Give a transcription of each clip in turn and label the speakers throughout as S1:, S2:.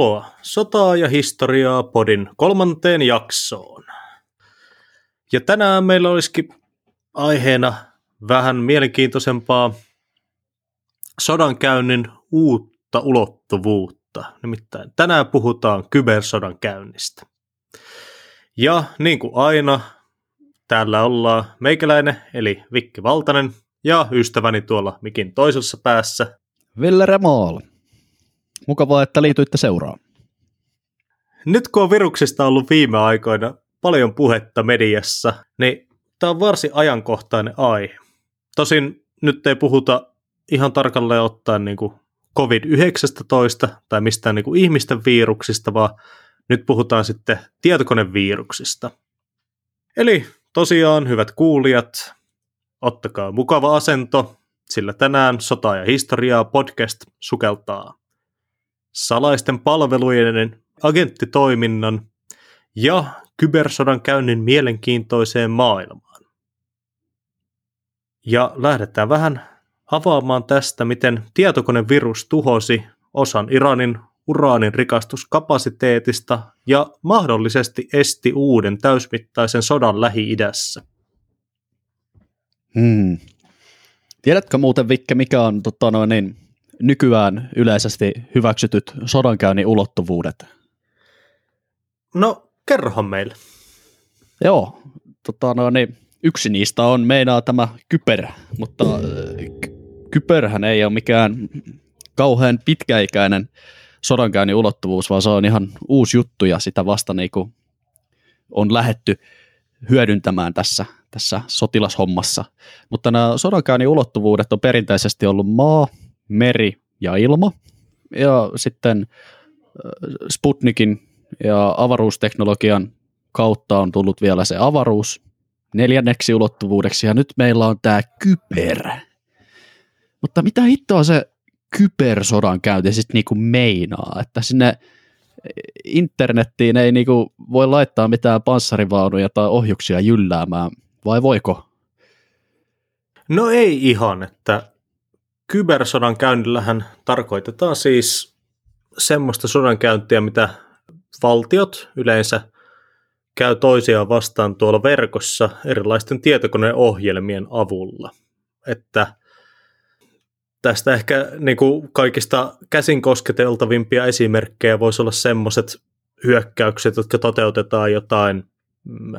S1: tervetuloa Sotaa ja historiaa podin kolmanteen jaksoon. Ja tänään meillä olisikin aiheena vähän mielenkiintoisempaa sodankäynnin uutta ulottuvuutta. Nimittäin tänään puhutaan kybersodan käynnistä. Ja niin kuin aina, täällä ollaan meikäläinen eli Vikki Valtanen ja ystäväni tuolla mikin toisessa päässä.
S2: Ville Remool. Mukavaa, että liityitte seuraan.
S1: Nyt kun on viruksista ollut viime aikoina paljon puhetta mediassa, niin tämä on varsin ajankohtainen aihe. Tosin nyt ei puhuta ihan tarkalleen ottaen niin kuin COVID-19 tai mistään niin kuin ihmisten viruksista, vaan nyt puhutaan sitten tietokoneviruksista. Eli tosiaan, hyvät kuulijat, ottakaa mukava asento, sillä tänään Sota ja historiaa podcast sukeltaa salaisten palvelujen agenttitoiminnan ja kybersodan käynnin mielenkiintoiseen maailmaan. Ja lähdetään vähän avaamaan tästä, miten tietokonevirus tuhosi osan Iranin uraanin rikastuskapasiteetista ja mahdollisesti esti uuden täysmittaisen sodan Lähi-idässä.
S2: Hmm. Tiedätkö muuten, Vikke, mikä on tota, noin, niin, nykyään yleisesti hyväksytyt sodankäynnin ulottuvuudet?
S1: No, kerrohan meille.
S2: Joo, tota, no, niin, yksi niistä on meinaa tämä kyber, mutta äh, kyberhän ei ole mikään kauhean pitkäikäinen sodankäynnin ulottuvuus, vaan se on ihan uusi juttu ja sitä vasta niin kuin on lähetty hyödyntämään tässä, tässä sotilashommassa. Mutta nämä sodankäynnin ulottuvuudet on perinteisesti ollut maa, meri ja ilma. Ja sitten Sputnikin ja avaruusteknologian kautta on tullut vielä se avaruus neljänneksi ulottuvuudeksi, ja nyt meillä on tämä kyber. Mutta mitä hittoa se kybersodan käynti sitten niinku meinaa, että sinne internettiin ei niinku voi laittaa mitään panssarivaunuja tai ohjuksia jylläämään, vai voiko?
S1: No ei ihan, että kybersodan käynnillähän tarkoitetaan siis semmoista sodankäyntiä, mitä valtiot yleensä käy toisiaan vastaan tuolla verkossa erilaisten tietokoneohjelmien avulla. Että tästä ehkä niin kuin kaikista käsin kosketeltavimpia esimerkkejä voisi olla semmoiset hyökkäykset, jotka toteutetaan jotain, mm,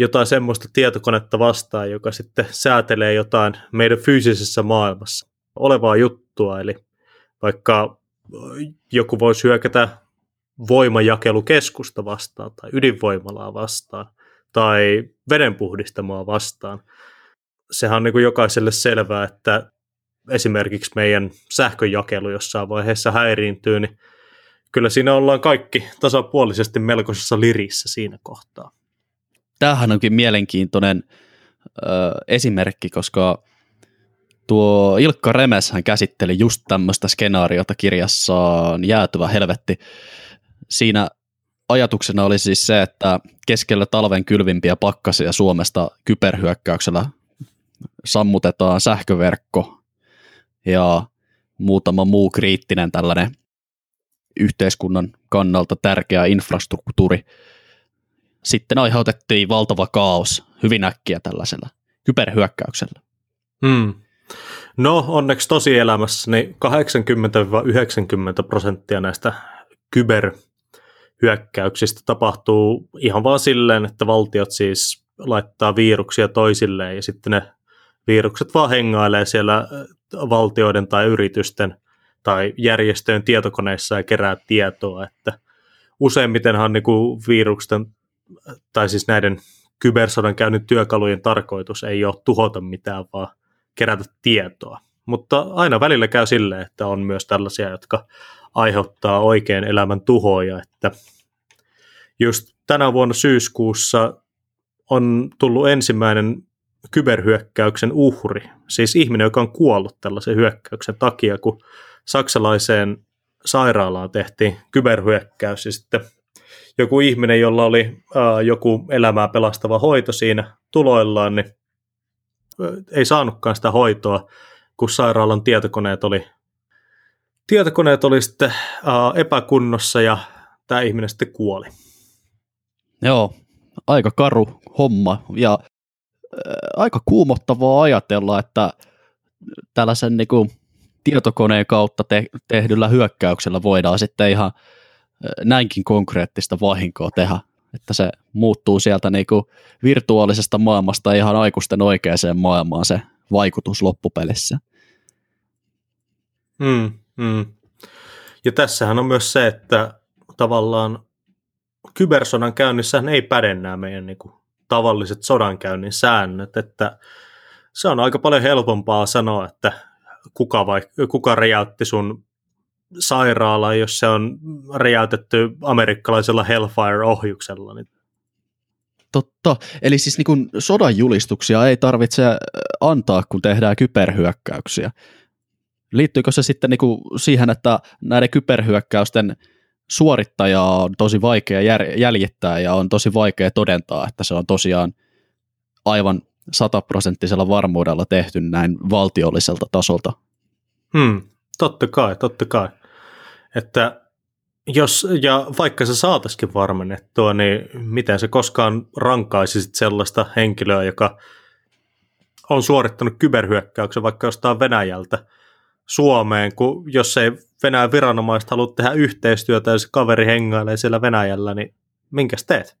S1: jotain semmoista tietokonetta vastaan, joka sitten säätelee jotain meidän fyysisessä maailmassa olevaa juttua. Eli vaikka joku voisi hyökätä voimajakelukeskusta vastaan tai ydinvoimalaa vastaan tai vedenpuhdistamoa vastaan. Sehän on niin kuin jokaiselle selvää, että esimerkiksi meidän sähköjakelu jossain vaiheessa häiriintyy, niin kyllä siinä ollaan kaikki tasapuolisesti melkoisessa lirissä siinä kohtaa.
S2: Tämähän onkin mielenkiintoinen ö, esimerkki, koska tuo Ilkka Remes hän käsitteli just tämmöistä skenaariota kirjassaan Jäätyvä helvetti. Siinä ajatuksena oli siis se, että keskellä talven kylvimpiä pakkasia Suomesta kyberhyökkäyksellä sammutetaan sähköverkko ja muutama muu kriittinen tällainen yhteiskunnan kannalta tärkeä infrastruktuuri. Sitten aiheutettiin valtava kaos hyvin äkkiä tällaisella kyberhyökkäyksellä.
S1: Hmm. No onneksi tosielämässä niin 80-90 prosenttia näistä kyberhyökkäyksistä tapahtuu ihan vaan silleen, että valtiot siis laittaa viruksia toisilleen ja sitten ne virukset vaan hengailee siellä valtioiden tai yritysten tai järjestöjen tietokoneissa ja kerää tietoa, että useimmitenhan niin kuin virusten tai siis näiden kybersodan käynyt työkalujen tarkoitus ei ole tuhota mitään, vaan kerätä tietoa. Mutta aina välillä käy silleen, että on myös tällaisia, jotka aiheuttaa oikein elämän tuhoja, että just tänä vuonna syyskuussa on tullut ensimmäinen kyberhyökkäyksen uhri, siis ihminen, joka on kuollut tällaisen hyökkäyksen takia, kun saksalaiseen sairaalaan tehtiin kyberhyökkäys ja sitten joku ihminen, jolla oli ää, joku elämää pelastava hoito siinä tuloillaan, niin ei saanutkaan sitä hoitoa, kun sairaalan tietokoneet oli, tietokoneet oli sitten uh, epäkunnossa ja tämä ihminen sitten kuoli.
S2: Joo, aika karu homma ja äh, aika kuumottavaa ajatella, että tällaisen niin kuin, tietokoneen kautta te- tehdyllä hyökkäyksellä voidaan sitten ihan näinkin konkreettista vahinkoa tehdä, että se muuttuu sieltä niin kuin virtuaalisesta maailmasta ihan aikuisten oikeaan maailmaan se vaikutus loppupelissä.
S1: Mm, mm. Ja tässähän on myös se, että tavallaan kybersodan käynnissä ei päde nämä meidän niin kuin, tavalliset sodankäynnin säännöt, että se on aika paljon helpompaa sanoa, että kuka, vai, kuka räjäytti sun sairaala, jos se on räjäytetty amerikkalaisella Hellfire-ohjuksella. Niin
S2: Totta. Eli siis niin kun sodan julistuksia ei tarvitse antaa, kun tehdään kyberhyökkäyksiä. Liittyykö se sitten niin siihen, että näiden kyberhyökkäysten suorittajaa on tosi vaikea jäljittää ja on tosi vaikea todentaa, että se on tosiaan aivan sataprosenttisella varmuudella tehty näin valtiolliselta tasolta.
S1: Hmm, totta kai, totta kai. Että jos, ja vaikka se saataisiin varmennettua, niin miten se koskaan rankaisi sellaista henkilöä, joka on suorittanut kyberhyökkäyksen vaikka jostain Venäjältä Suomeen, kun jos ei Venäjän viranomaiset halua tehdä yhteistyötä ja se kaveri hengailee siellä Venäjällä, niin minkäs teet?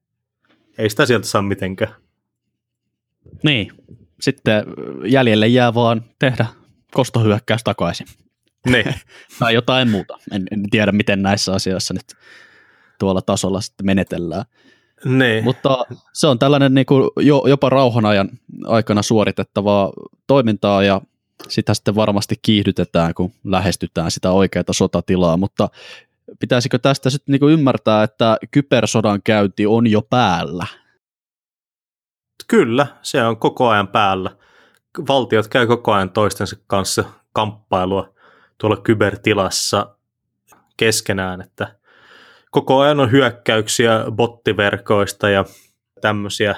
S1: Ei sitä sieltä saa mitenkään.
S2: Niin, sitten jäljelle jää vaan tehdä kostohyökkäys takaisin.
S1: Niin.
S2: tai jotain muuta. En, en tiedä, miten näissä asioissa nyt tuolla tasolla sitten menetellään.
S1: Niin.
S2: Mutta se on tällainen niin kuin jo, jopa rauhanajan aikana suoritettavaa toimintaa ja sitä sitten varmasti kiihdytetään, kun lähestytään sitä oikeaa sotatilaa, mutta pitäisikö tästä sitten niin ymmärtää, että kybersodan käynti on jo päällä?
S1: Kyllä, se on koko ajan päällä. Valtiot käy koko ajan toistensa kanssa kamppailua tuolla kybertilassa keskenään, että koko ajan on hyökkäyksiä bottiverkoista ja tämmöisiä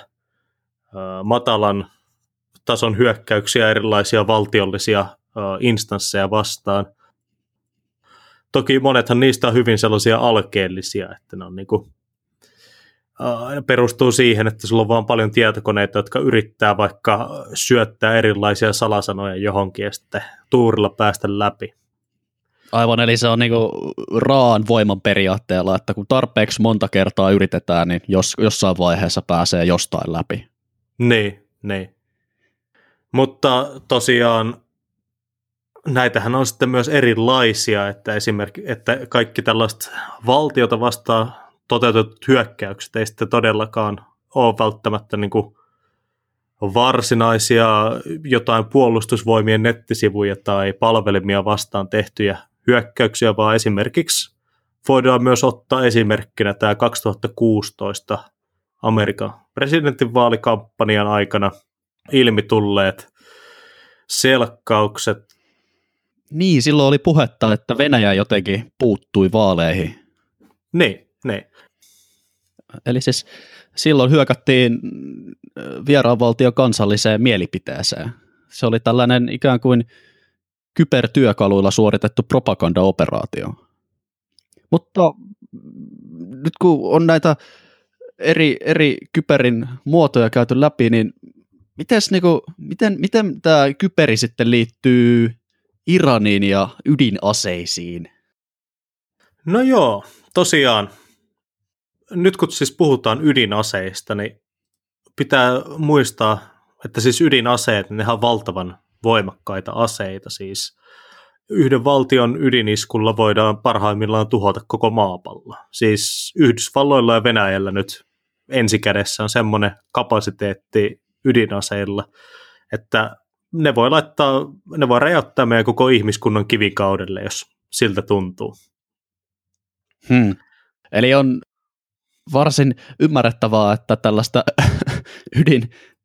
S1: matalan tason hyökkäyksiä erilaisia valtiollisia instansseja vastaan. Toki monethan niistä on hyvin sellaisia alkeellisia, että ne on niin kuin perustuu siihen, että sulla on vaan paljon tietokoneita, jotka yrittää vaikka syöttää erilaisia salasanoja johonkin ja sitten tuurilla päästä läpi.
S2: Aivan, eli se on niinku raan voiman periaatteella, että kun tarpeeksi monta kertaa yritetään, niin jos, jossain vaiheessa pääsee jostain läpi.
S1: Niin, niin. Mutta tosiaan näitähän on sitten myös erilaisia, että esimerkiksi että kaikki tällaiset valtiota vastaan toteutetut hyökkäykset ei sitten todellakaan ole välttämättä niin kuin varsinaisia jotain puolustusvoimien nettisivuja tai palvelimia vastaan tehtyjä hyökkäyksiä, vaan esimerkiksi voidaan myös ottaa esimerkkinä tämä 2016 Amerikan presidentinvaalikampanjan aikana ilmi tulleet selkkaukset.
S2: Niin, silloin oli puhetta, että Venäjä jotenkin puuttui vaaleihin.
S1: Niin, niin.
S2: Eli siis silloin hyökättiin vieraanvaltio kansalliseen mielipiteeseen. Se oli tällainen ikään kuin kybertyökaluilla suoritettu propagandaoperaatio. Mutta nyt kun on näitä eri, eri kyberin muotoja käyty läpi, niin mites, niinku, miten, miten tämä kyberi sitten liittyy Iraniin ja ydinaseisiin?
S1: No joo, tosiaan nyt kun siis puhutaan ydinaseista, niin pitää muistaa, että siis ydinaseet, ne on valtavan voimakkaita aseita. Siis yhden valtion ydiniskulla voidaan parhaimmillaan tuhota koko maapallo. Siis Yhdysvalloilla ja Venäjällä nyt ensikädessä on semmoinen kapasiteetti ydinaseilla, että ne voi laittaa, ne voi räjäyttää meidän koko ihmiskunnan kivikaudelle, jos siltä tuntuu.
S2: Hmm. Eli on varsin ymmärrettävää, että tällaista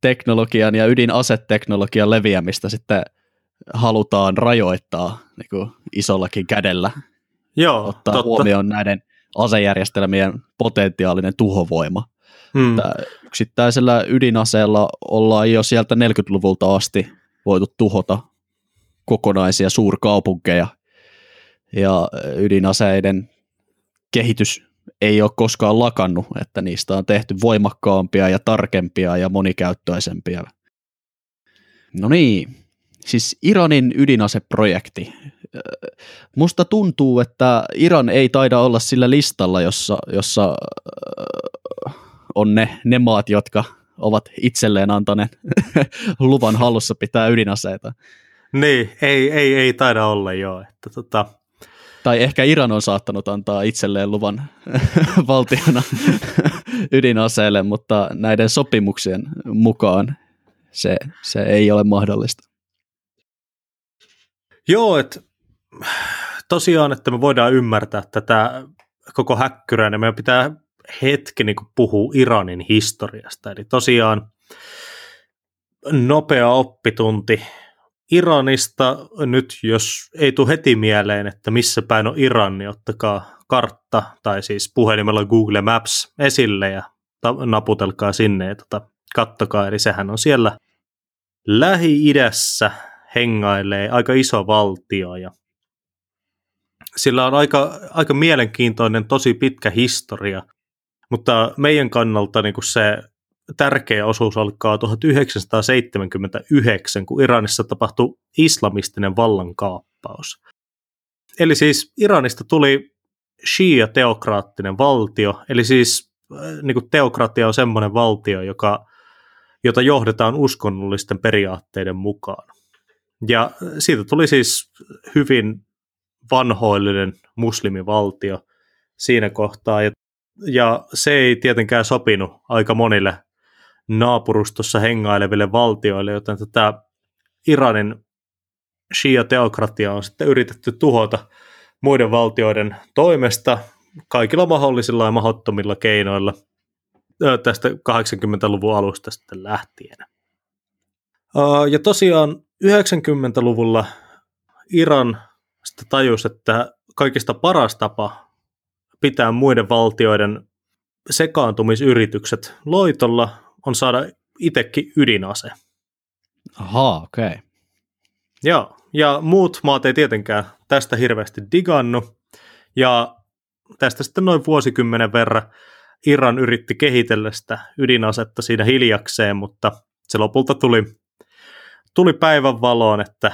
S2: ydinteknologian ja ydinaseteknologian leviämistä sitten halutaan rajoittaa niin kuin isollakin kädellä.
S1: Joo,
S2: ottaa
S1: totta.
S2: huomioon näiden asejärjestelmien potentiaalinen tuhovoima. Hmm. yksittäisellä ydinaseella ollaan jo sieltä 40-luvulta asti voitu tuhota kokonaisia suurkaupunkeja. Ja ydinaseiden kehitys ei ole koskaan lakannut, että niistä on tehty voimakkaampia ja tarkempia ja monikäyttöisempiä. No niin, siis Iranin ydinaseprojekti. Musta tuntuu, että Iran ei taida olla sillä listalla, jossa, jossa on ne, ne maat, jotka ovat itselleen antaneet luvan hallussa pitää ydinaseita.
S1: Niin, ei, ei, ei taida olla joo. Että tota...
S2: Tai ehkä Iran on saattanut antaa itselleen luvan valtiona ydinaseelle, mutta näiden sopimuksien mukaan se, se ei ole mahdollista.
S1: Joo, että tosiaan, että me voidaan ymmärtää tätä koko häkkyrää, niin meidän pitää hetki niin puhua Iranin historiasta. Eli tosiaan nopea oppitunti Iranista. Nyt jos ei tule heti mieleen, että missä päin on Iran, niin ottakaa kartta tai siis puhelimella Google Maps esille ja naputelkaa sinne ja tota, kattokaa. Eli sehän on siellä Lähi-idässä hengailee aika iso valtio ja sillä on aika, aika mielenkiintoinen, tosi pitkä historia, mutta meidän kannalta niin kuin se tärkeä osuus alkaa 1979, kun Iranissa tapahtui islamistinen vallankaappaus. Eli siis Iranista tuli shia-teokraattinen valtio, eli siis äh, niin kuin teokratia on semmoinen valtio, joka, jota johdetaan uskonnollisten periaatteiden mukaan. Ja siitä tuli siis hyvin vanhoillinen muslimivaltio siinä kohtaa, ja, ja se ei tietenkään sopinut aika monille naapurustossa hengaileville valtioille, joten tätä Iranin shia-teokratia on sitten yritetty tuhota muiden valtioiden toimesta kaikilla mahdollisilla ja mahdottomilla keinoilla tästä 80-luvun alusta sitten lähtien. Ja tosiaan 90-luvulla Iran sitten tajusi, että kaikista paras tapa pitää muiden valtioiden sekaantumisyritykset loitolla on saada itsekin ydinase.
S2: Ahaa, okei. Okay.
S1: Joo, ja muut maat ei tietenkään tästä hirveästi digannu, ja tästä sitten noin vuosikymmenen verran Iran yritti kehitellä sitä ydinasetta siinä hiljakseen, mutta se lopulta tuli tuli päivän valoon, että,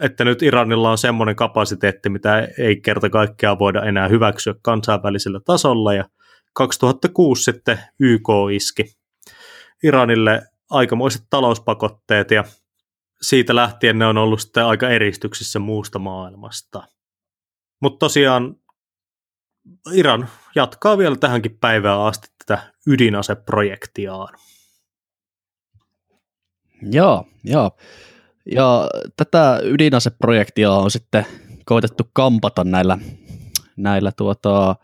S1: että nyt Iranilla on semmoinen kapasiteetti, mitä ei kerta kaikkiaan voida enää hyväksyä kansainvälisellä tasolla, ja 2006 sitten YK iski Iranille aikamoiset talouspakotteet, ja siitä lähtien ne on ollut sitten aika eristyksissä muusta maailmasta. Mutta tosiaan Iran jatkaa vielä tähänkin päivään asti tätä ydinaseprojektiaan.
S2: Joo, joo. Ja tätä ydinaseprojektia on sitten koitettu kampata näillä, näillä tuota,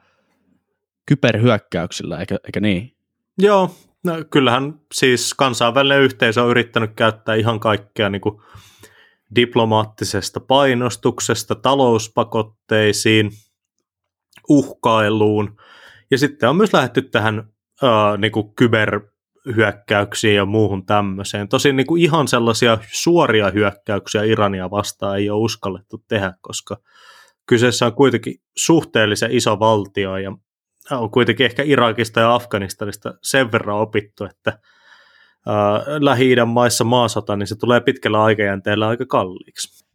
S2: kyberhyökkäyksillä, eikö, eikö niin?
S1: Joo, no, kyllähän siis kansainvälinen yhteisö on yrittänyt käyttää ihan kaikkea niin kuin diplomaattisesta painostuksesta, talouspakotteisiin, uhkailuun, ja sitten on myös lähdetty tähän äh, niin kuin kyber hyökkäyksiin ja muuhun tämmöiseen. Tosin niin kuin ihan sellaisia suoria hyökkäyksiä Irania vastaan ei ole uskallettu tehdä, koska kyseessä on kuitenkin suhteellisen iso valtio ja on kuitenkin ehkä Irakista ja Afganistanista sen verran opittu, että äh, Lähi-idän maissa maasota, niin se tulee pitkällä aikajänteellä aika kalliiksi.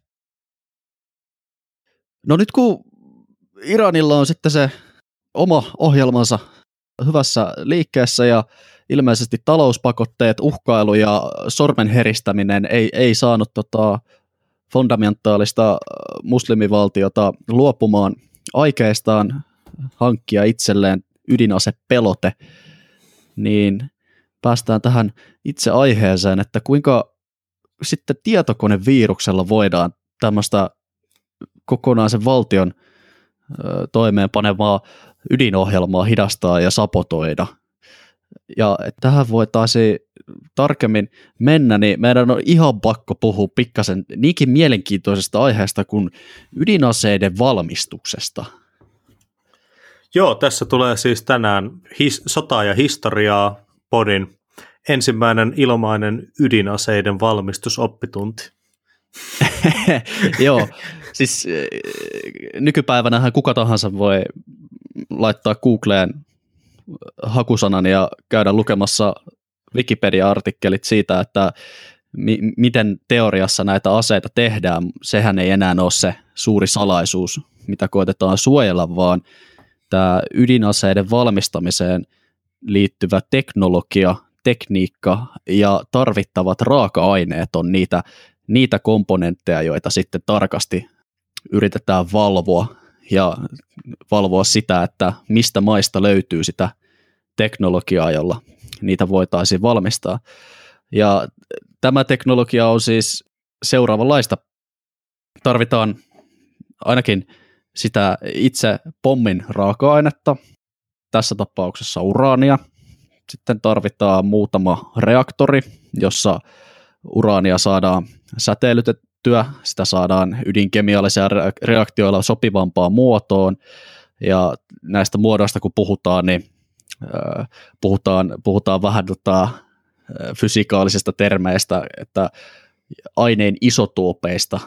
S2: No nyt kun Iranilla on sitten se oma ohjelmansa hyvässä liikkeessä ja ilmeisesti talouspakotteet, uhkailu ja sormen heristäminen ei, ei saanut tota fundamentaalista muslimivaltiota luopumaan aikeistaan hankkia itselleen ydinasepelote, niin päästään tähän itse aiheeseen, että kuinka sitten tietokoneviruksella voidaan tämmöistä kokonaisen valtion toimeenpanevaa ydinohjelmaa hidastaa ja sapotoida – ja tähän voitaisiin tarkemmin mennä, niin meidän on ihan pakko puhua pikkasen niinkin mielenkiintoisesta aiheesta kuin ydinaseiden valmistuksesta.
S1: Joo, tässä tulee siis tänään his- sota- ja historiaa podin ensimmäinen ilmainen ydinaseiden valmistusoppitunti.
S2: Joo, siis eh, nykypäivänähän kuka tahansa voi laittaa Googleen hakusanan ja käydä lukemassa Wikipedia-artikkelit siitä, että mi- miten teoriassa näitä aseita tehdään. Sehän ei enää ole se suuri salaisuus, mitä koetetaan suojella, vaan tämä ydinaseiden valmistamiseen liittyvä teknologia, tekniikka ja tarvittavat raaka-aineet on niitä, niitä komponentteja, joita sitten tarkasti yritetään valvoa ja valvoa sitä, että mistä maista löytyy sitä teknologiaa, jolla niitä voitaisiin valmistaa. Ja tämä teknologia on siis seuraavanlaista. Tarvitaan ainakin sitä itse pommin raaka-ainetta, tässä tapauksessa uraania. Sitten tarvitaan muutama reaktori, jossa uraania saadaan säteilytettyä, sitä saadaan ydinkemiallisilla reaktioilla sopivampaan muotoon, ja näistä muodoista kun puhutaan, niin puhutaan, puhutaan vähän tota, fysikaalisista termeistä, että aineen isotuopeista,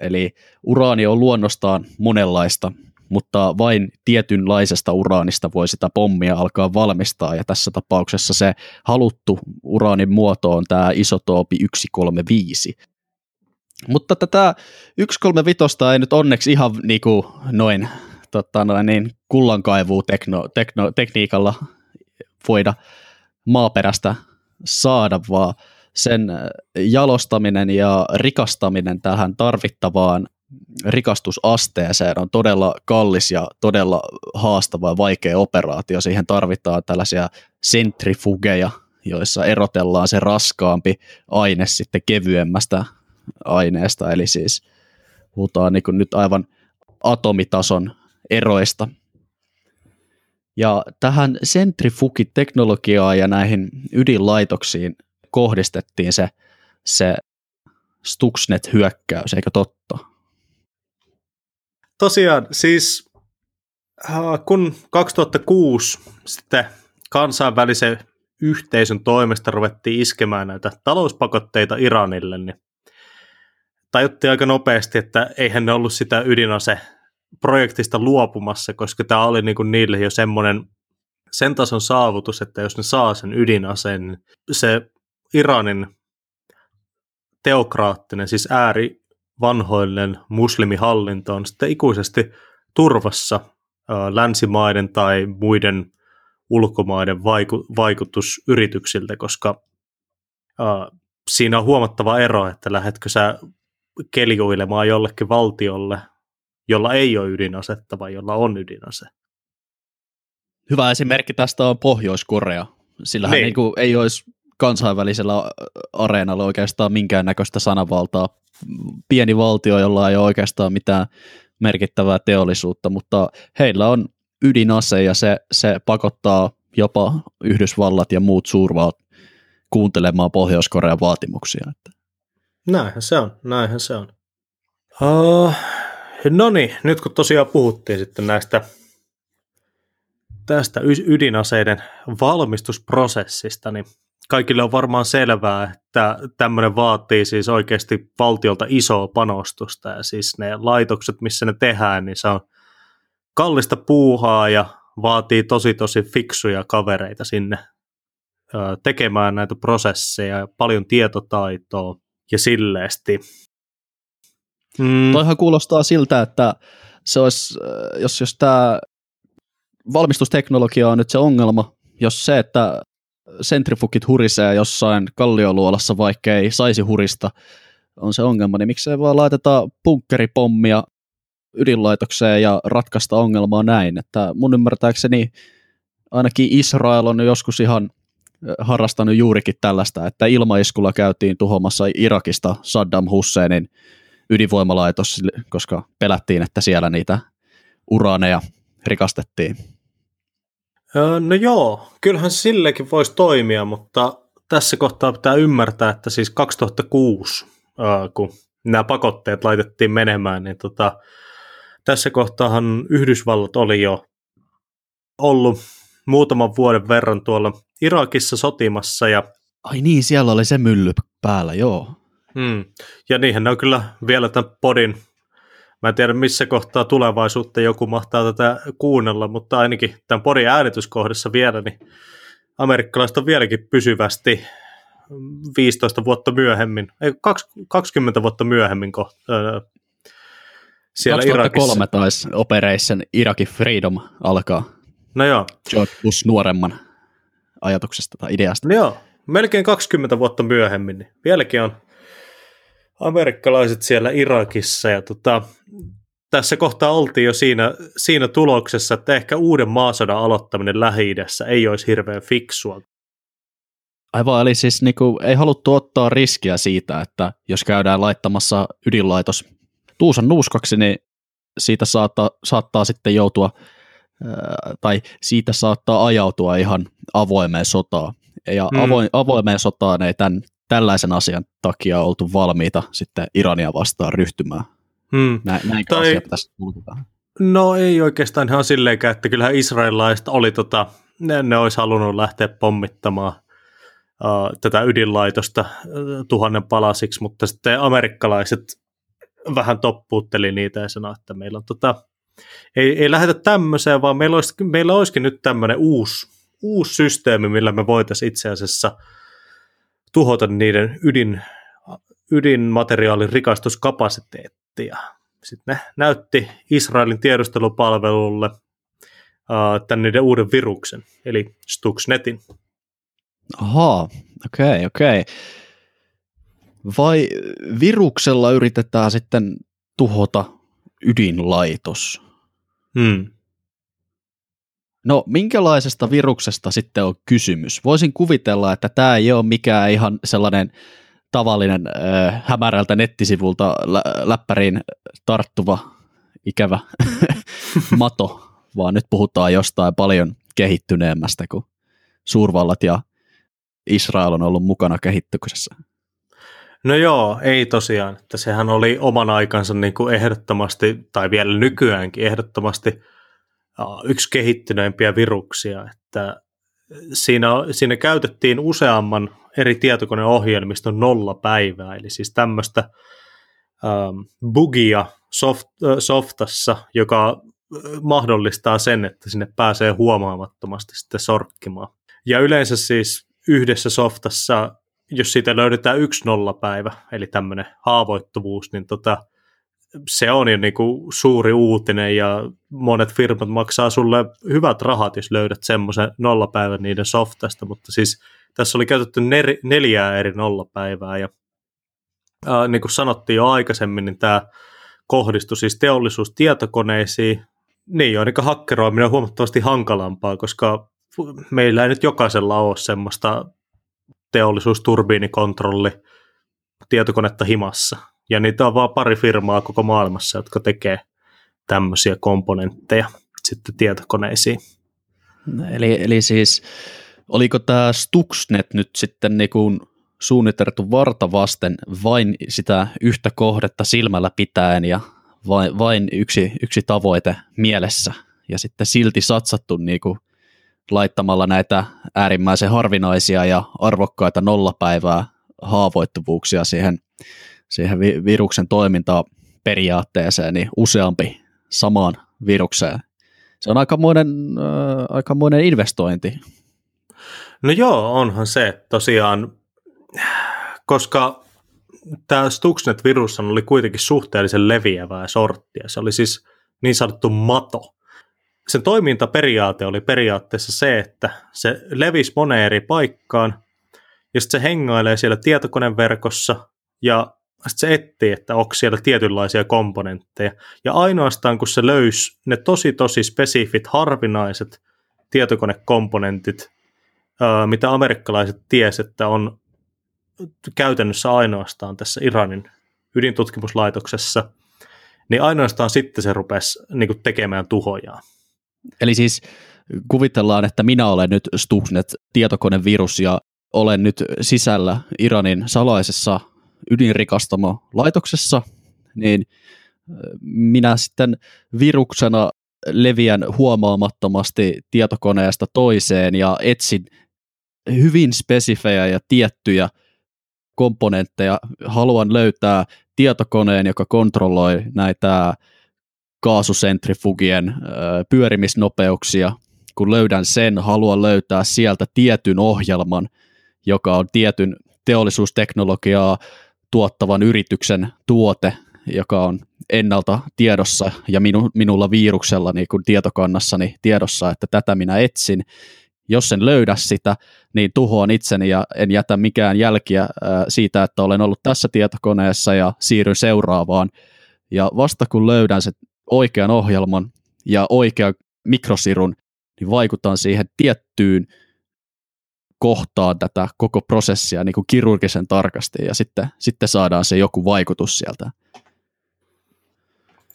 S2: eli uraani on luonnostaan monenlaista, mutta vain tietynlaisesta uraanista voi sitä pommia alkaa valmistaa, ja tässä tapauksessa se haluttu uraanin muoto on tämä isotoopi 135. Mutta tätä 135 ei nyt onneksi ihan niin kuin noin, tota noin niin tekniikalla voida maaperästä saada, vaan sen jalostaminen ja rikastaminen tähän tarvittavaan rikastusasteeseen on todella kallis ja todella haastava ja vaikea operaatio. Siihen tarvitaan tällaisia sentrifugeja, joissa erotellaan se raskaampi aine sitten kevyemmästä aineesta, eli siis puhutaan niin nyt aivan atomitason eroista. Ja tähän sentrifugiteknologiaan ja näihin ydinlaitoksiin kohdistettiin se, se Stuxnet-hyökkäys, eikö totta?
S1: Tosiaan, siis äh, kun 2006 sitten kansainvälisen yhteisön toimesta ruvettiin iskemään näitä talouspakotteita Iranille, niin tajuttiin aika nopeasti, että eihän ne ollut sitä ydinase projektista luopumassa, koska tämä oli niin kuin niille jo semmoinen sen tason saavutus, että jos ne saa sen ydinaseen, niin se Iranin teokraattinen, siis ääri vanhoillinen muslimihallinto on sitten ikuisesti turvassa länsimaiden tai muiden ulkomaiden vaiku- vaikutusyrityksiltä, koska uh, siinä on huomattava ero, että lähdetkö sä keljuilemaan jollekin valtiolle, jolla ei ole ydinasetta vai jolla on ydinase.
S2: Hyvä esimerkki tästä on Pohjois-Korea. Sillähän niin. Niin kuin ei olisi kansainvälisellä areenalla oikeastaan minkäännäköistä sananvaltaa. Pieni valtio, jolla ei ole oikeastaan mitään merkittävää teollisuutta, mutta heillä on ydinase ja se, se pakottaa jopa Yhdysvallat ja muut suurvallat kuuntelemaan Pohjois-Korean vaatimuksia.
S1: Näinhän se on, näinhän se on. Uh, no niin, nyt kun tosiaan puhuttiin sitten näistä tästä ydinaseiden valmistusprosessista, niin kaikille on varmaan selvää, että tämmöinen vaatii siis oikeasti valtiolta isoa panostusta ja siis ne laitokset, missä ne tehdään, niin se on kallista puuhaa ja vaatii tosi tosi fiksuja kavereita sinne tekemään näitä prosesseja ja paljon tietotaitoa ja silleesti.
S2: Mm. Toihan kuulostaa siltä, että se olisi, jos, jos tämä valmistusteknologia on nyt se ongelma, jos se, että sentrifugit hurisee jossain kallioluolassa, vaikka ei saisi hurista, on se ongelma, niin miksei vaan laiteta bunkkeripommia ydinlaitokseen ja ratkaista ongelmaa näin. Että mun ymmärtääkseni ainakin Israel on joskus ihan harrastanut juurikin tällaista, että ilmaiskulla käytiin tuhomassa Irakista Saddam Husseinin ydinvoimalaitos, koska pelättiin, että siellä niitä uraaneja rikastettiin.
S1: No joo, kyllähän sillekin voisi toimia, mutta tässä kohtaa pitää ymmärtää, että siis 2006, kun nämä pakotteet laitettiin menemään, niin tota, tässä kohtaahan Yhdysvallat oli jo ollut muutaman vuoden verran tuolla Irakissa sotimassa. Ja...
S2: Ai niin, siellä oli se mylly päällä, joo.
S1: Mm. Ja niinhän ne on kyllä vielä tämän podin, mä en tiedä missä kohtaa tulevaisuutta joku mahtaa tätä kuunnella, mutta ainakin tämän podin äänityskohdassa vielä, niin amerikkalaiset on vieläkin pysyvästi 15 vuotta myöhemmin, ei 20 vuotta myöhemmin kohta,
S2: siellä 2003 Irakissa. taisi Operation Irakin Freedom alkaa.
S1: No joo.
S2: George Bush nuoremman ajatuksesta tai ideasta.
S1: No joo, melkein 20 vuotta myöhemmin, niin vieläkin on amerikkalaiset siellä Irakissa ja tota, tässä kohtaa oltiin jo siinä, siinä tuloksessa, että ehkä uuden maasodan aloittaminen lähi ei olisi hirveän fiksua.
S2: Aivan, eli siis niin kuin, ei haluttu ottaa riskiä siitä, että jos käydään laittamassa ydinlaitos tuusan nuuskaksi, niin siitä saattaa, saattaa sitten joutua, tai siitä saattaa ajautua ihan avoimeen sotaan. Ja avoin, avoimeen sotaan ei tämän, tällaisen asian takia oltu valmiita sitten Irania vastaan ryhtymään. Hmm. Näin, näinkö tai, asia pitäisi
S1: No ei oikeastaan ihan silleenkään, että kyllähän israelilaiset oli tota, ne, ne olisi halunnut lähteä pommittamaan uh, tätä ydinlaitosta uh, tuhannen palasiksi, mutta sitten amerikkalaiset vähän toppuutteli niitä ja sanoi, että meillä on tota, ei, ei lähdetä tämmöiseen, vaan meillä, olisi, meillä olisikin nyt tämmöinen uusi, uusi systeemi, millä me voitaisiin itse asiassa tuhota niiden ydin, ydinmateriaalin rikastuskapasiteettia. Sitten ne näytti Israelin tiedustelupalvelulle uh, tämän niiden uuden viruksen, eli Stuxnetin.
S2: Ahaa, okei, okay, okei. Okay. Vai viruksella yritetään sitten tuhota ydinlaitos?
S1: Hmm.
S2: No, minkälaisesta viruksesta sitten on kysymys? Voisin kuvitella, että tämä ei ole mikään ihan sellainen tavallinen äh, hämärältä nettisivulta lä- läppäriin tarttuva ikävä mato, vaan nyt puhutaan jostain paljon kehittyneemmästä, kuin suurvallat ja Israel on ollut mukana kehittyksessä.
S1: No joo, ei tosiaan. Että sehän oli oman aikansa niin kuin ehdottomasti, tai vielä nykyäänkin ehdottomasti yksi kehittyneimpiä viruksia. Että siinä, siinä käytettiin useamman eri tietokoneohjelmiston nolla päivää, eli siis tämmöistä ähm, bugia soft, äh, softassa, joka mahdollistaa sen, että sinne pääsee huomaamattomasti sitten sorkkimaan. Ja yleensä siis yhdessä softassa jos siitä löydetään yksi nollapäivä, eli tämmöinen haavoittuvuus, niin tota, se on jo niinku suuri uutinen ja monet firmat maksaa sulle hyvät rahat, jos löydät semmoisen nollapäivän niiden softasta, mutta siis tässä oli käytetty nel- neljää eri nollapäivää ja ää, niin kuin sanottiin jo aikaisemmin, niin tämä kohdistui siis teollisuustietokoneisiin, niin joiden hakkeroiminen on huomattavasti hankalampaa, koska meillä ei nyt jokaisella ole semmoista teollisuusturbiinikontrolli tietokonetta himassa. Ja niitä on vain pari firmaa koko maailmassa, jotka tekee tämmöisiä komponentteja sitten tietokoneisiin.
S2: Eli, eli siis oliko tämä Stuxnet nyt sitten niin suunniteltu varta vasten vain sitä yhtä kohdetta silmällä pitäen ja vain, vain yksi, yksi tavoite mielessä ja sitten silti satsattu niin kuin laittamalla näitä äärimmäisen harvinaisia ja arvokkaita nollapäivää haavoittuvuuksia siihen, siihen viruksen toimintaperiaatteeseen, niin useampi samaan virukseen. Se on aikamoinen, äh, aikamoinen investointi.
S1: No joo, onhan se tosiaan, koska tämä Stuxnet-virus oli kuitenkin suhteellisen leviävää sorttia. Se oli siis niin sanottu mato, sen toimintaperiaate oli periaatteessa se, että se levisi moneen eri paikkaan, ja sitten se hengailee siellä tietokoneverkossa, ja sitten se etsii, että onko siellä tietynlaisia komponentteja. Ja ainoastaan kun se löysi ne tosi tosi spesifit, harvinaiset tietokonekomponentit, mitä amerikkalaiset tiesivät, että on käytännössä ainoastaan tässä Iranin ydintutkimuslaitoksessa, niin ainoastaan sitten se rupesi niin tekemään tuhojaan.
S2: Eli siis kuvitellaan, että minä olen nyt Stuxnet tietokonevirus ja olen nyt sisällä Iranin salaisessa ydinrikastamo-laitoksessa, niin minä sitten viruksena leviän huomaamattomasti tietokoneesta toiseen ja etsin hyvin spesifejä ja tiettyjä komponentteja, haluan löytää tietokoneen, joka kontrolloi näitä kaasusentrifugien pyörimisnopeuksia. Kun löydän sen, haluan löytää sieltä tietyn ohjelman, joka on tietyn teollisuusteknologiaa tuottavan yrityksen tuote, joka on ennalta tiedossa ja minu, minulla viruksella niin kuin tietokannassani tiedossa, että tätä minä etsin. Jos en löydä sitä, niin tuhoan itseni ja en jätä mikään jälkiä siitä, että olen ollut tässä tietokoneessa ja siirryn seuraavaan. Ja vasta kun löydän sen oikean ohjelman ja oikean mikrosirun, niin vaikutan siihen tiettyyn kohtaan tätä koko prosessia niin kuin kirurgisen tarkasti ja sitten, sitten saadaan se joku vaikutus sieltä.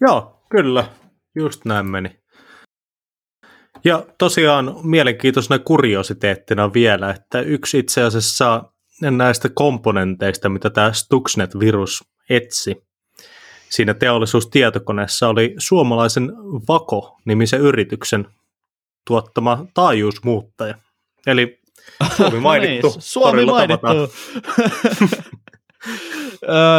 S1: Joo, kyllä. Just näin meni. Ja tosiaan mielenkiintoisena kuriositeettina vielä, että yksi itse asiassa näistä komponenteista, mitä tämä Stuxnet-virus etsi siinä teollisuustietokoneessa, oli suomalaisen Vako-nimisen yrityksen tuottama taajuusmuuttaja. Eli Suomi mainittu. no niin,
S2: Suomi mainittu.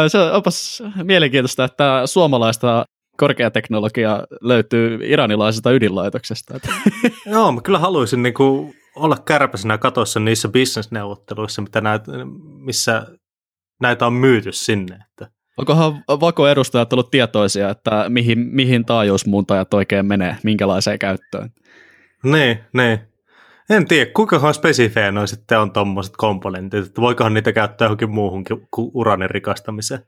S2: Se onpas mielenkiintoista, että suomalaista korkeateknologia löytyy iranilaisesta ydinlaitoksesta.
S1: Joo, mä kyllä haluaisin niin kuin olla kärpäsenä katossa niissä bisnesneuvotteluissa, mitä näitä, missä näitä on myyty sinne. Että.
S2: Onkohan Vako-edustajat ollut tietoisia, että mihin, mihin taajuusmuuntajat oikein menee, minkälaiseen käyttöön?
S1: Niin, niin. En tiedä, kuinkahan spesifejä noin sitten on tuommoiset komponentit, että voikohan niitä käyttää johonkin muuhun kuin uranin rikastamiseen?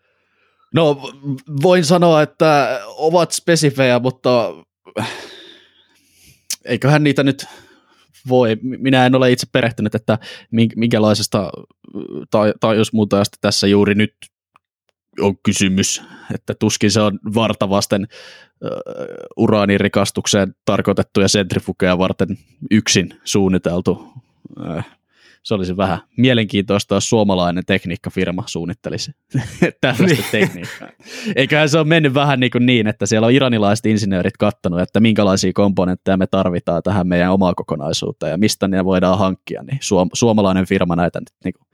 S2: No voin sanoa, että ovat spesifejä, mutta eiköhän niitä nyt voi. Minä en ole itse perehtynyt, että minkälaisesta taajuusmuuntajasta tässä juuri nyt on kysymys, että tuskin se on vartavasten uh, uraanirikastukseen tarkoitettuja sentrifugeja varten yksin suunniteltu uh, se olisi vähän mielenkiintoista, jos suomalainen tekniikkafirma suunnittelisi tällaista niin. tekniikkaa. Eiköhän se ole mennyt vähän niin, kuin niin, että siellä on iranilaiset insinöörit kattanut, että minkälaisia komponentteja me tarvitaan tähän meidän omaa kokonaisuuteen ja mistä ne voidaan hankkia, niin suom- suomalainen firma näitä nyt niin kuin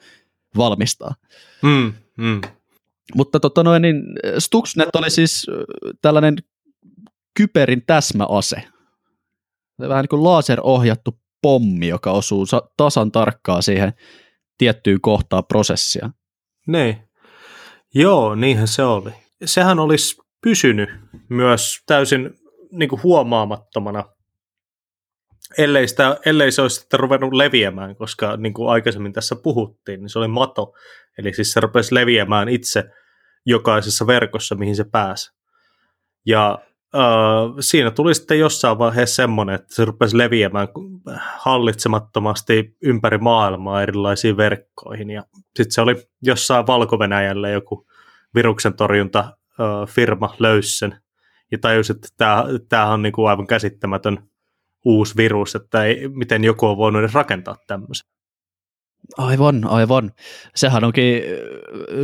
S2: valmistaa.
S1: Mm, mm.
S2: Mutta tota noin, niin Stuxnet oli siis tällainen kyperin täsmäase. Vähän niin kuin laserohjattu pommi, joka osuu tasan tarkkaan siihen tiettyyn kohtaan prosessia.
S1: Niin. Joo, niinhän se oli. Sehän olisi pysynyt myös täysin niin kuin huomaamattomana, ellei, sitä, ellei se olisi sitten ruvennut leviämään, koska niin kuin aikaisemmin tässä puhuttiin, niin se oli mato. Eli siis se rupesi leviämään itse jokaisessa verkossa, mihin se pääsi. Ja Uh, siinä tuli sitten jossain vaiheessa semmoinen, että se rupesi leviämään hallitsemattomasti ympäri maailmaa erilaisiin verkkoihin. Ja sitten se oli jossain valko joku viruksen torjunta uh, firma löysi sen ja tajusi, että tämä, tämä on niin kuin aivan käsittämätön uusi virus, että ei, miten joku on voinut edes rakentaa tämmöisen.
S2: Aivan, aivan. Sehän onkin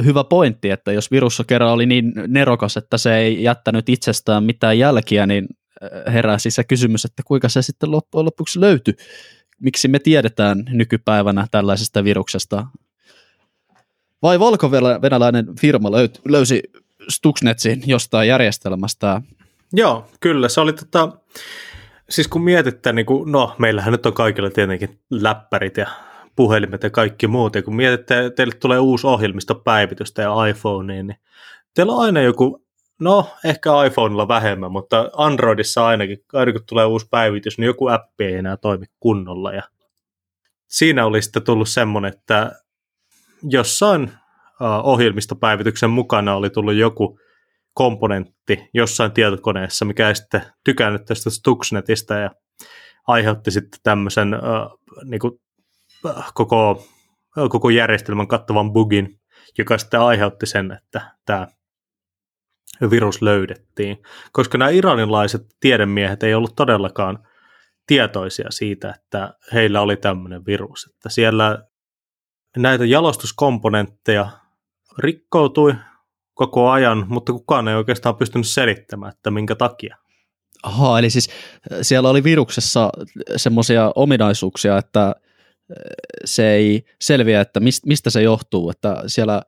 S2: hyvä pointti, että jos virus kerran oli niin nerokas, että se ei jättänyt itsestään mitään jälkiä, niin herää siis se kysymys, että kuinka se sitten loppujen lopuksi löytyi. Miksi me tiedetään nykypäivänä tällaisesta viruksesta? Vai valko-venäläinen firma löyt, löysi Stuxnetsin jostain järjestelmästä?
S1: Joo, kyllä. Se oli tota, siis kun mietitte, niin kuin, no meillähän nyt on kaikilla tietenkin läppärit ja puhelimet ja kaikki muut. Ja kun mietitte, että teille tulee uusi ohjelmistopäivitystä ja iPhoneen, niin teillä on aina joku, no ehkä iPhonella vähemmän, mutta Androidissa ainakin, aina kun tulee uusi päivitys, niin joku appi ei enää toimi kunnolla. Ja siinä oli sitten tullut semmoinen, että jossain ohjelmistopäivityksen mukana oli tullut joku komponentti jossain tietokoneessa, mikä ei sitten tykännyt tästä Stuxnetista ja aiheutti sitten tämmöisen äh, niin kuin koko, koko järjestelmän kattavan bugin, joka sitten aiheutti sen, että tämä virus löydettiin. Koska nämä iranilaiset tiedemiehet ei ollut todellakaan tietoisia siitä, että heillä oli tämmöinen virus. Että siellä näitä jalostuskomponentteja rikkoutui koko ajan, mutta kukaan ei oikeastaan pystynyt selittämään, että minkä takia.
S2: Aha, eli siis siellä oli viruksessa semmoisia ominaisuuksia, että se ei selviä, että mistä se johtuu, että siellä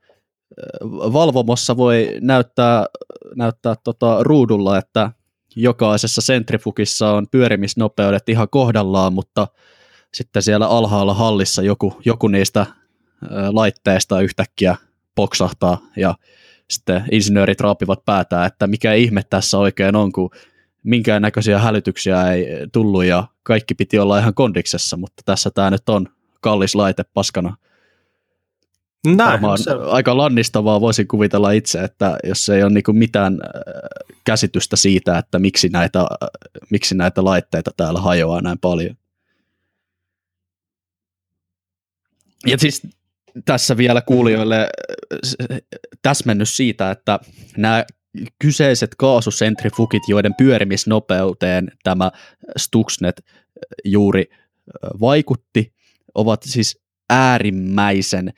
S2: valvomossa voi näyttää, näyttää tota ruudulla, että jokaisessa centrifugissa on pyörimisnopeudet ihan kohdallaan, mutta sitten siellä alhaalla hallissa joku, joku niistä laitteista yhtäkkiä poksahtaa ja sitten insinöörit raapivat päätään, että mikä ihme tässä oikein on, kun minkäännäköisiä hälytyksiä ei tullut ja kaikki piti olla ihan kondiksessa, mutta tässä tämä nyt on kallis laite paskana. Näin, se... aika lannistavaa voisin kuvitella itse, että jos ei ole niin mitään käsitystä siitä, että miksi näitä, miksi näitä laitteita täällä hajoaa näin paljon. Ja siis tässä vielä kuulijoille täsmennys siitä, että nämä kyseiset kaasusentrifugit, joiden pyörimisnopeuteen tämä Stuxnet juuri vaikutti, ovat siis äärimmäisen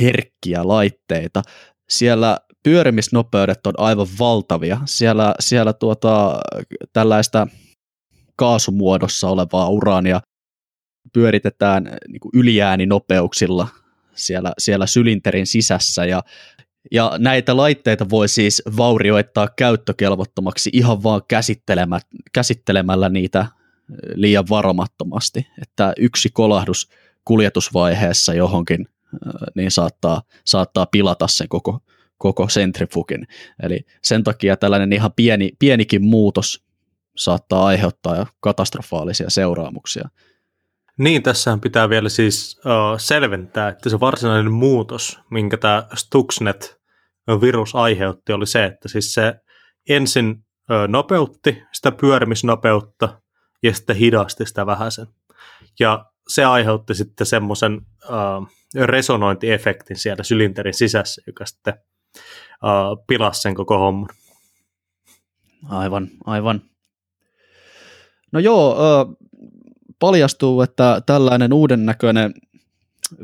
S2: herkkiä laitteita. Siellä pyörimisnopeudet on aivan valtavia. Siellä, siellä tuota, tällaista kaasumuodossa olevaa uraania pyöritetään niin yliääninopeuksilla siellä, siellä sylinterin sisässä ja ja näitä laitteita voi siis vaurioittaa käyttökelvottomaksi ihan vaan käsittelemällä niitä liian varomattomasti, että yksi kolahdus kuljetusvaiheessa johonkin niin saattaa, saattaa pilata sen koko, koko centrifugin. Eli sen takia tällainen ihan pieni, pienikin muutos saattaa aiheuttaa katastrofaalisia seuraamuksia.
S1: Niin, tässä pitää vielä siis uh, selventää, että se varsinainen muutos, minkä tämä Stuxnet-virus aiheutti, oli se, että siis se ensin uh, nopeutti sitä pyörimisnopeutta ja sitten hidasti sitä vähäsen. Ja se aiheutti sitten semmoisen uh, resonointiefektin siellä sylinterin sisässä, joka sitten uh, pilasi sen koko homman.
S2: Aivan, aivan. No joo, paljastuu, että tällainen uuden näköinen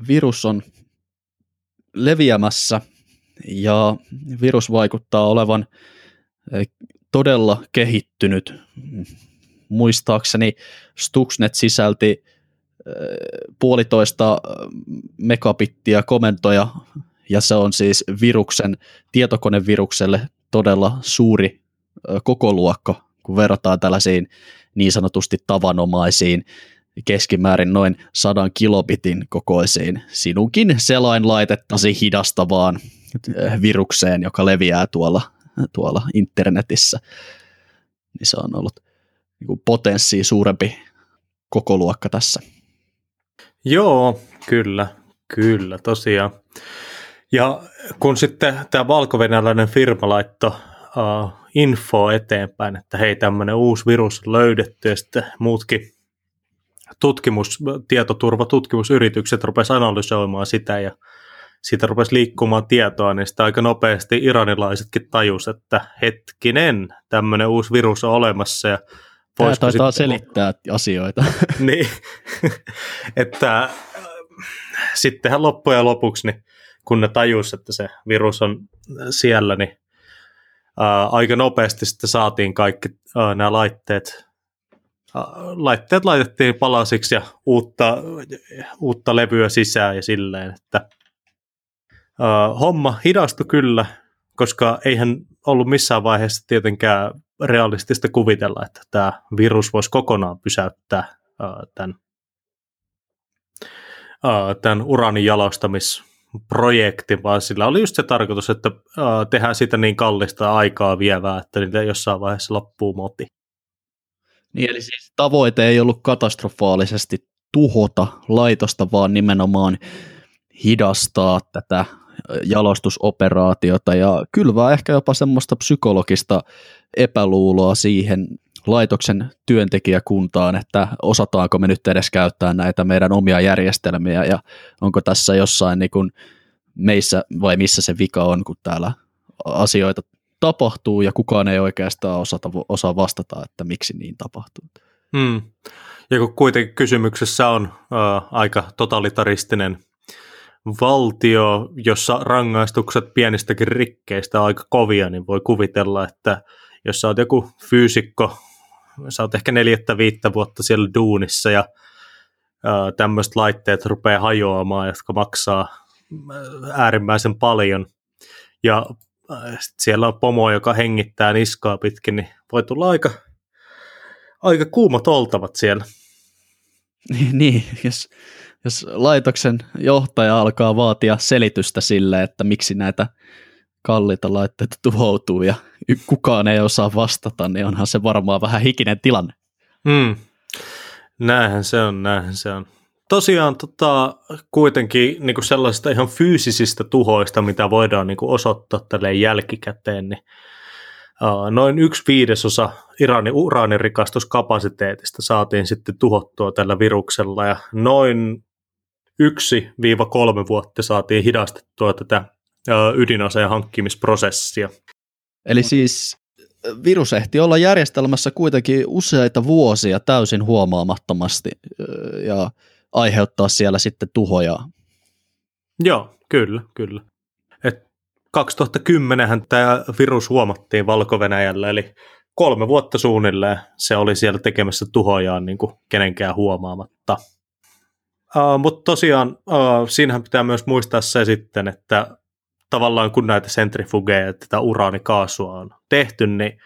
S2: virus on leviämässä ja virus vaikuttaa olevan todella kehittynyt. Muistaakseni Stuxnet sisälti puolitoista megabittiä komentoja ja se on siis viruksen, tietokonevirukselle todella suuri kokoluokka, kun verrataan tällaisiin niin sanotusti tavanomaisiin keskimäärin noin 100 kilobitin kokoisiin sinunkin selainlaitettasi hidastavaan virukseen, joka leviää tuolla, tuolla internetissä. Niin se on ollut niin potenssi suurempi kokoluokka tässä.
S1: Joo, kyllä, kyllä, tosiaan. Ja kun sitten tämä valkovenäläinen firma laittoi uh, info eteenpäin, että hei tämmöinen uusi virus löydetty ja sitten muutkin tutkimus, tietoturvatutkimusyritykset rupesi analysoimaan sitä ja siitä rupesi liikkumaan tietoa, niin sitä aika nopeasti iranilaisetkin tajus, että hetkinen, tämmöinen uusi virus on olemassa ja
S2: Tämä taitaa sitten... selittää asioita.
S1: niin, että sittenhän loppujen lopuksi, niin kun ne tajus, että se virus on siellä, niin ää, aika nopeasti sitten saatiin kaikki nämä laitteet, laitteet laitettiin palasiksi ja uutta, uutta levyä sisään ja silleen, että homma hidastui kyllä, koska eihän ollut missään vaiheessa tietenkään realistista kuvitella, että tämä virus voisi kokonaan pysäyttää ää, tämän, tämän uranin jalostamis projekti, vaan sillä oli just se tarkoitus, että tehdään sitä niin kallista aikaa vievää, että niitä jossain vaiheessa loppuu moti.
S2: Niin, eli siis tavoite ei ollut katastrofaalisesti tuhota laitosta, vaan nimenomaan hidastaa tätä jalostusoperaatiota ja kylvää ehkä jopa semmoista psykologista epäluuloa siihen laitoksen työntekijäkuntaan, että osataanko me nyt edes käyttää näitä meidän omia järjestelmiä ja onko tässä jossain niin kuin meissä vai missä se vika on, kun täällä asioita tapahtuu ja kukaan ei oikeastaan osata, osaa vastata, että miksi niin tapahtuu.
S1: Hmm. Ja kun kuitenkin kysymyksessä on äh, aika totalitaristinen valtio, jossa rangaistukset pienistäkin rikkeistä on aika kovia, niin voi kuvitella, että jos sä oot joku fyysikko, sä oot ehkä neljättä viittä vuotta siellä duunissa ja tämmöiset laitteet rupeaa hajoamaan, jotka maksaa äärimmäisen paljon. Ja siellä on pomo, joka hengittää niskaa pitkin, niin voi tulla aika, aika kuumat oltavat siellä.
S2: Niin, jos, jos laitoksen johtaja alkaa vaatia selitystä sille, että miksi näitä kalliita laitteita tuhoutuu ja kukaan ei osaa vastata, niin onhan se varmaan vähän hikinen tilanne.
S1: Hmm. Näinhän se on, näinhän se on. Tosiaan tota, kuitenkin niin kuin sellaisista ihan fyysisistä tuhoista, mitä voidaan niin kuin osoittaa tälleen jälkikäteen, niin uh, noin yksi viidesosa Iranin uraanirikastuskapasiteetista saatiin sitten tuhottua tällä viruksella ja noin 1-3 vuotta saatiin hidastettua tätä ydinaseen hankkimisprosessia.
S2: Eli siis virus ehti olla järjestelmässä kuitenkin useita vuosia täysin huomaamattomasti ja aiheuttaa siellä sitten tuhoja.
S1: Joo, kyllä, kyllä. Et 2010 tämä virus huomattiin valko eli kolme vuotta suunnilleen se oli siellä tekemässä tuhojaan niin kuin kenenkään huomaamatta. Uh, Mutta tosiaan uh, siinähän pitää myös muistaa se sitten, että tavallaan kun näitä sentrifugeja ja tätä uraanikaasua on tehty, niin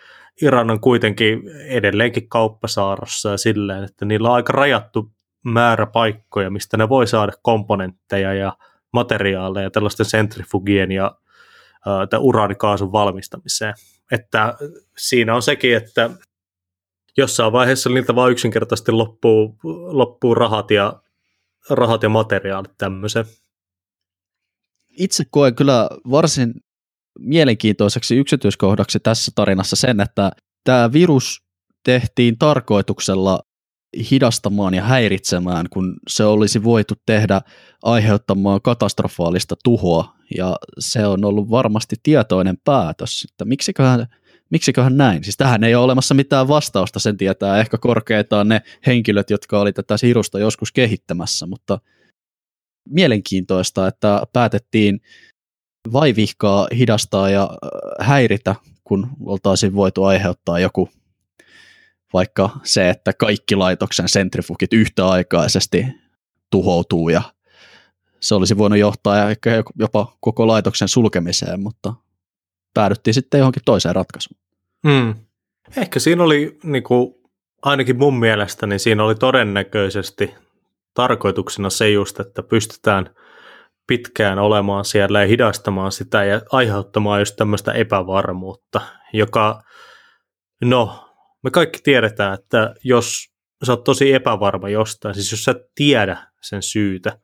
S1: Iran on kuitenkin edelleenkin kauppasaarassa ja silleen, että niillä on aika rajattu määrä paikkoja, mistä ne voi saada komponentteja ja materiaaleja tällaisten sentrifugien ja uh, uraanikaasun valmistamiseen. Että siinä on sekin, että jossain vaiheessa niiltä vaan yksinkertaisesti loppuu, loppuu rahat, ja, rahat ja materiaalit tämmöiseen
S2: itse koen kyllä varsin mielenkiintoiseksi yksityiskohdaksi tässä tarinassa sen, että tämä virus tehtiin tarkoituksella hidastamaan ja häiritsemään, kun se olisi voitu tehdä aiheuttamaan katastrofaalista tuhoa, ja se on ollut varmasti tietoinen päätös, että miksiköhän, miksiköhän näin. Siis tähän ei ole olemassa mitään vastausta, sen tietää ehkä korkeintaan ne henkilöt, jotka oli tätä virusta joskus kehittämässä, mutta – mielenkiintoista, että päätettiin vaivihkaa hidastaa ja äh, häiritä, kun oltaisiin voitu aiheuttaa joku vaikka se, että kaikki laitoksen sentrifugit yhtäaikaisesti tuhoutuu ja se olisi voinut johtaa ehkä jopa koko laitoksen sulkemiseen, mutta päädyttiin sitten johonkin toiseen ratkaisuun.
S1: Hmm. Ehkä siinä oli, niin kuin, ainakin mun mielestä, niin siinä oli todennäköisesti tarkoituksena se just, että pystytään pitkään olemaan siellä ja hidastamaan sitä ja aiheuttamaan just tämmöistä epävarmuutta, joka, no, me kaikki tiedetään, että jos sä oot tosi epävarma jostain, siis jos sä et tiedä sen syytä,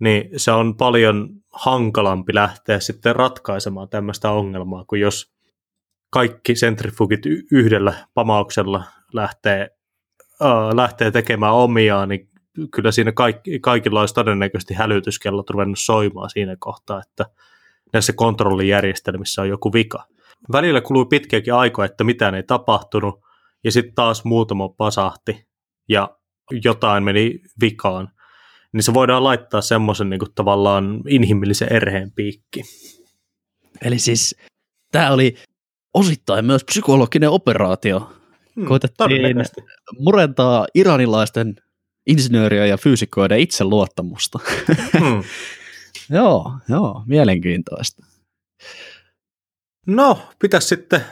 S1: niin se on paljon hankalampi lähteä sitten ratkaisemaan tämmöistä ongelmaa, kuin jos kaikki sentrifugit yhdellä pamauksella lähtee, äh, lähtee tekemään omiaan, niin kyllä siinä kaikki, kaikilla olisi todennäköisesti hälytyskellot ruvennut soimaan siinä kohtaa, että näissä kontrollijärjestelmissä on joku vika. Välillä kului pitkiäkin aikoja, että mitään ei tapahtunut, ja sitten taas muutama pasahti, ja jotain meni vikaan. Niin se voidaan laittaa semmoisen niin tavallaan inhimillisen erheen piikki.
S2: Eli siis tämä oli osittain myös psykologinen operaatio. Hmm, Koitettiin murentaa iranilaisten insinööriä ja fyysikkoiden itseluottamusta. Hmm. joo, joo, mielenkiintoista.
S1: No, pitäisi sitten,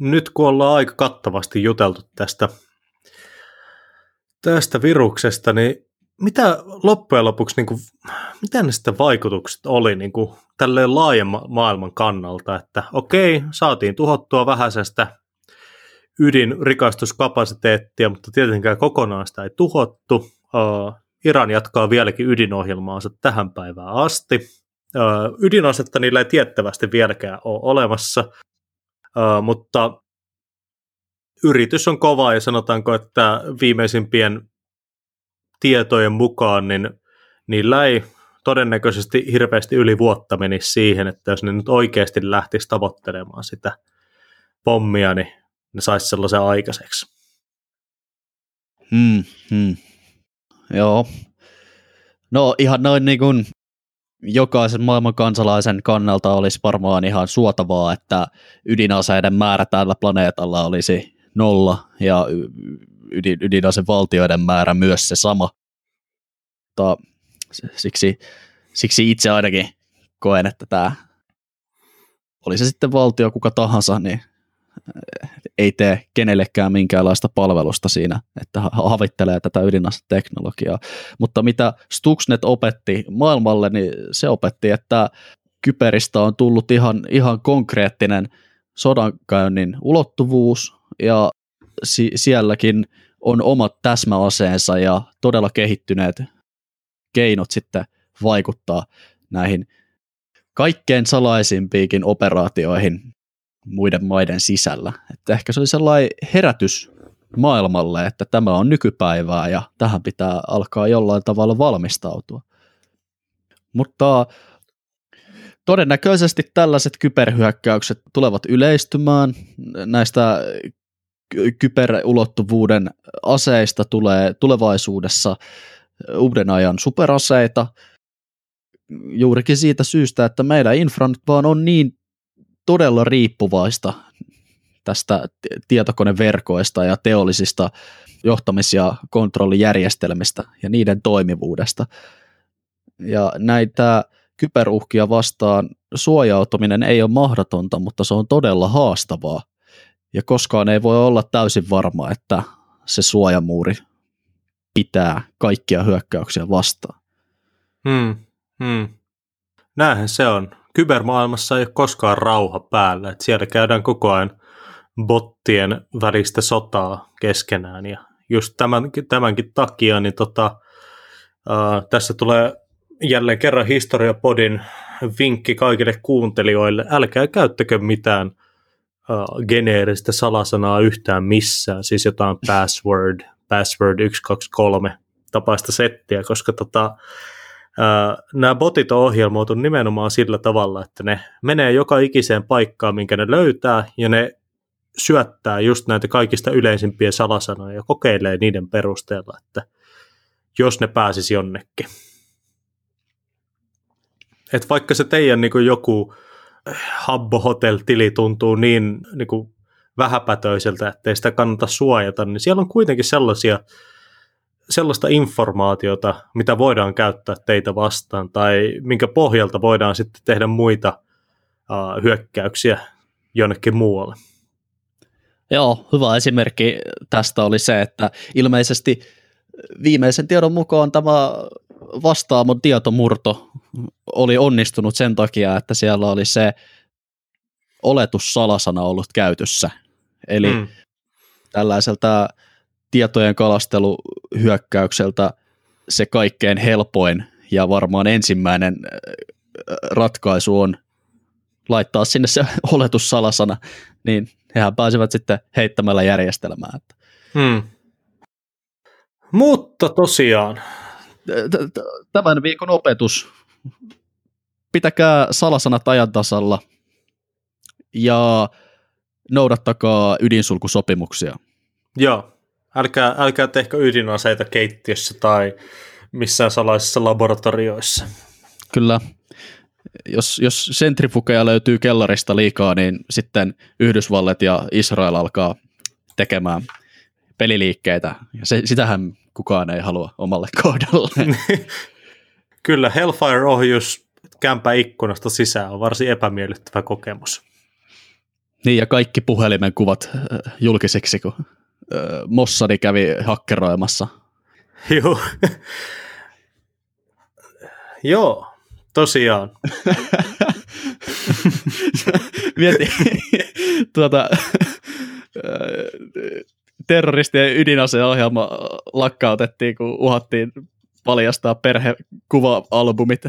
S1: nyt kun ollaan aika kattavasti juteltu tästä, tästä viruksesta, niin mitä loppujen lopuksi, niin kuin, mitä ne sitten vaikutukset oli niin kuin, tälleen laajemman maailman kannalta, että okei, saatiin tuhottua vähäisestä ydinrikastuskapasiteettia, mutta tietenkään kokonaan sitä ei tuhottu. Uh, Iran jatkaa vieläkin ydinohjelmaansa tähän päivään asti. Ydinasetta niillä ei tiettävästi vieläkään ole olemassa, mutta yritys on kova ja sanotaanko, että viimeisimpien tietojen mukaan niin niillä ei todennäköisesti hirveästi yli vuotta menisi siihen, että jos ne nyt oikeasti lähtisi tavoittelemaan sitä pommia, niin ne saisi sellaisen aikaiseksi.
S2: Hmm, hmm. Joo. No ihan noin niin kuin jokaisen maailman kansalaisen kannalta olisi varmaan ihan suotavaa, että ydinaseiden määrä tällä planeetalla olisi nolla ja ydin, ydinasevaltioiden määrä myös se sama. mutta siksi, siksi itse ainakin koen, että tämä oli se sitten valtio kuka tahansa, niin ei tee kenellekään minkäänlaista palvelusta siinä, että havittelee tätä ydinaseteknologiaa. Mutta mitä Stuxnet opetti maailmalle, niin se opetti, että kyberistä on tullut ihan, ihan konkreettinen sodankäynnin ulottuvuus ja si- sielläkin on omat täsmäaseensa ja todella kehittyneet keinot sitten vaikuttaa näihin kaikkein salaisimpiinkin operaatioihin muiden maiden sisällä. Että ehkä se oli sellainen herätys maailmalle, että tämä on nykypäivää ja tähän pitää alkaa jollain tavalla valmistautua. Mutta todennäköisesti tällaiset kyberhyökkäykset tulevat yleistymään. Näistä kyberulottuvuuden aseista tulee tulevaisuudessa uuden ajan superaseita, juurikin siitä syystä, että meidän infra nyt vaan on niin todella riippuvaista tästä tietokoneverkoista ja teollisista johtamis- ja kontrollijärjestelmistä ja niiden toimivuudesta. Ja näitä kyberuhkia vastaan suojautuminen ei ole mahdotonta, mutta se on todella haastavaa. Ja koskaan ei voi olla täysin varma, että se suojamuuri pitää kaikkia hyökkäyksiä vastaan.
S1: Hmm, hmm. Näinhän se on kybermaailmassa ei ole koskaan rauha päällä. Että siellä käydään koko ajan bottien välistä sotaa keskenään. Ja just tämän, tämänkin takia niin tota, ää, tässä tulee jälleen kerran historiapodin vinkki kaikille kuuntelijoille. Älkää käyttäkö mitään ää, geneeristä salasanaa yhtään missään, siis jotain password, password 123 tapaista settiä, koska tota, nämä botit on ohjelmoitu nimenomaan sillä tavalla, että ne menee joka ikiseen paikkaan, minkä ne löytää, ja ne syöttää just näitä kaikista yleisimpiä salasanoja ja kokeilee niiden perusteella, että jos ne pääsisi jonnekin. Et vaikka se teidän niin joku Habbo Hotel-tili tuntuu niin, niin kuin vähäpätöiseltä, ettei sitä kannata suojata, niin siellä on kuitenkin sellaisia sellaista informaatiota, mitä voidaan käyttää teitä vastaan, tai minkä pohjalta voidaan sitten tehdä muita uh, hyökkäyksiä jonnekin muualle.
S2: Joo, hyvä esimerkki tästä oli se, että ilmeisesti viimeisen tiedon mukaan tämä vastaamon tietomurto oli onnistunut sen takia, että siellä oli se oletussalasana ollut käytössä. Eli mm. tällaiselta tietojen kalasteluhyökkäykseltä se kaikkein helpoin ja varmaan ensimmäinen äh, ratkaisu on laittaa sinne se oletussalasana, niin hehän pääsevät sitten heittämällä järjestelmään.
S1: Hmm. Mutta tosiaan.
S2: Tämän viikon opetus. Pitäkää salasanat ajan tasalla ja noudattakaa ydinsulkusopimuksia.
S1: Joo, Älkää, älkää tehkö ydinaseita keittiössä tai missään salaisissa laboratorioissa.
S2: Kyllä. Jos, jos sentrifugeja löytyy kellarista liikaa, niin sitten Yhdysvallat ja Israel alkaa tekemään peliliikkeitä. Ja se, sitähän kukaan ei halua omalle kohdalle.
S1: Kyllä, Hellfire-ohjus kämpä ikkunasta sisään on varsin epämiellyttävä kokemus.
S2: Niin, ja kaikki puhelimen kuvat äh, julkiseksi, Mossadi kävi hakkeroimassa.
S1: Joo. Joo, tosiaan.
S2: Mieti, tuota, terroristien ydinaseohjelma lakkautettiin, kun uhattiin paljastaa perhekuva-albumit.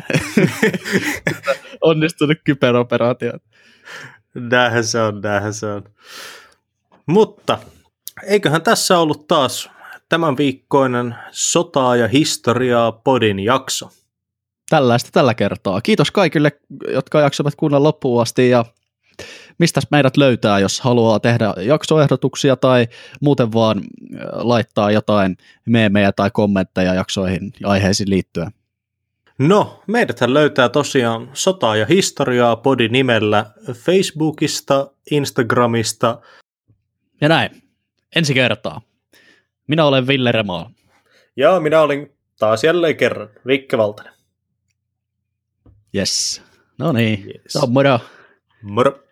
S2: Onnistunut kyberoperaatio.
S1: Näinhän se on, näinhän se on. Mutta eiköhän tässä ollut taas tämän viikkoinen sotaa ja historiaa podin jakso.
S2: Tällaista tällä kertaa. Kiitos kaikille, jotka jaksavat kuunnella loppuun asti ja mistä meidät löytää, jos haluaa tehdä jaksoehdotuksia tai muuten vaan äh, laittaa jotain meemejä tai kommentteja jaksoihin ja aiheisiin liittyen.
S1: No, meidäthän löytää tosiaan sotaa ja historiaa podi nimellä Facebookista, Instagramista.
S2: Ja näin ensi kertaa. Minä olen Ville Remaa.
S1: Ja minä olin taas jälleen kerran, Vikke Valtanen.
S2: Yes. No niin,
S1: Yes.
S2: se on moro.
S1: Moro.